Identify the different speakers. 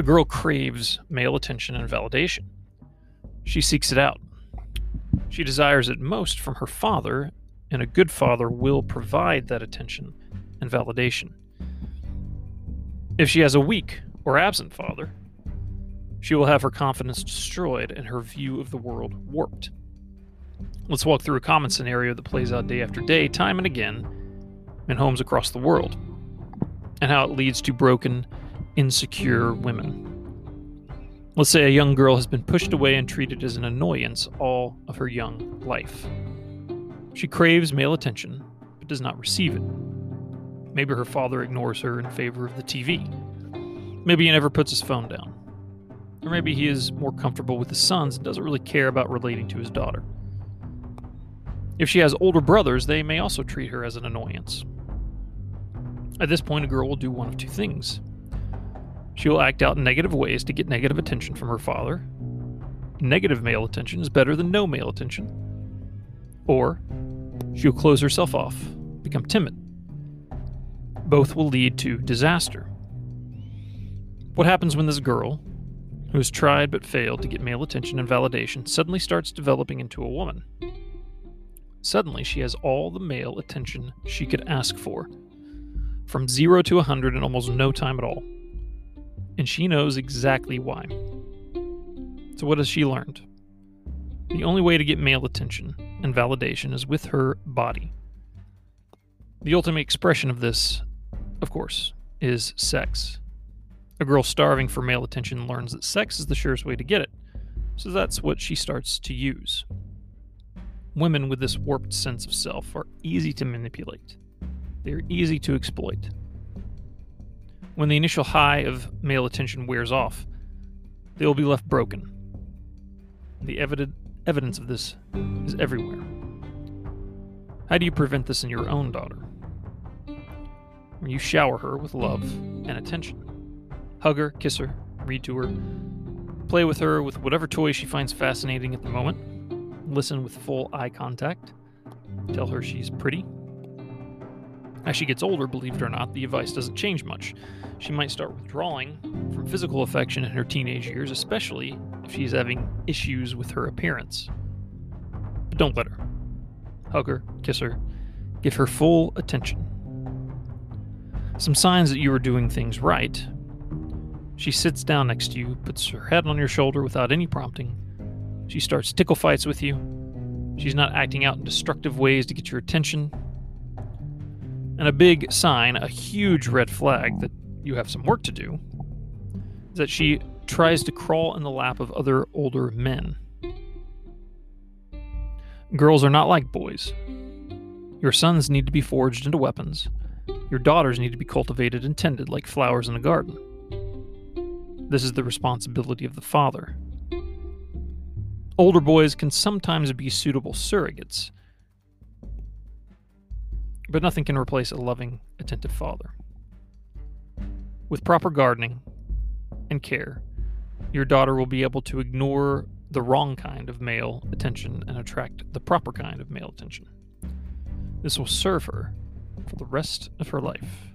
Speaker 1: A girl craves male attention and validation. She seeks it out. She desires it most from her father, and a good father will provide that attention and validation. If she has a weak or absent father, she will have her confidence destroyed and her view of the world warped. Let's walk through a common scenario that plays out day after day, time and again, in homes across the world, and how it leads to broken, insecure women. Let's say a young girl has been pushed away and treated as an annoyance all of her young life. She craves male attention, but does not receive it. Maybe her father ignores her in favor of the TV. Maybe he never puts his phone down. Or maybe he is more comfortable with his sons and doesn't really care about relating to his daughter. If she has older brothers, they may also treat her as an annoyance. At this point, a girl will do one of two things. She will act out in negative ways to get negative attention from her father. Negative male attention is better than no male attention. Or she'll close herself off, become timid. Both will lead to disaster. What happens when this girl, who has tried but failed to get male attention and validation, suddenly starts developing into a woman? Suddenly, she has all the male attention she could ask for, from zero to a 100 in almost no time at all. And she knows exactly why. So, what has she learned? The only way to get male attention and validation is with her body. The ultimate expression of this, of course, is sex. A girl starving for male attention learns that sex is the surest way to get it, so that's what she starts to use. Women with this warped sense of self are easy to manipulate. They are easy to exploit. When the initial high of male attention wears off, they will be left broken. The evident evidence of this is everywhere. How do you prevent this in your own daughter? You shower her with love and attention. Hug her, kiss her, read to her, play with her with whatever toy she finds fascinating at the moment listen with full eye contact, tell her she's pretty. As she gets older, believe it or not, the advice doesn't change much. She might start withdrawing from physical affection in her teenage years, especially if she's having issues with her appearance. But don't let her. Hug her, kiss her, give her full attention. Some signs that you are doing things right. She sits down next to you, puts her head on your shoulder without any prompting, she starts tickle fights with you. She's not acting out in destructive ways to get your attention. And a big sign, a huge red flag that you have some work to do, is that she tries to crawl in the lap of other older men. Girls are not like boys. Your sons need to be forged into weapons. Your daughters need to be cultivated and tended like flowers in a garden. This is the responsibility of the father. Older boys can sometimes be suitable surrogates, but nothing can replace a loving, attentive father. With proper gardening and care, your daughter will be able to ignore the wrong kind of male attention and attract the proper kind of male attention. This will serve her for the rest of her life.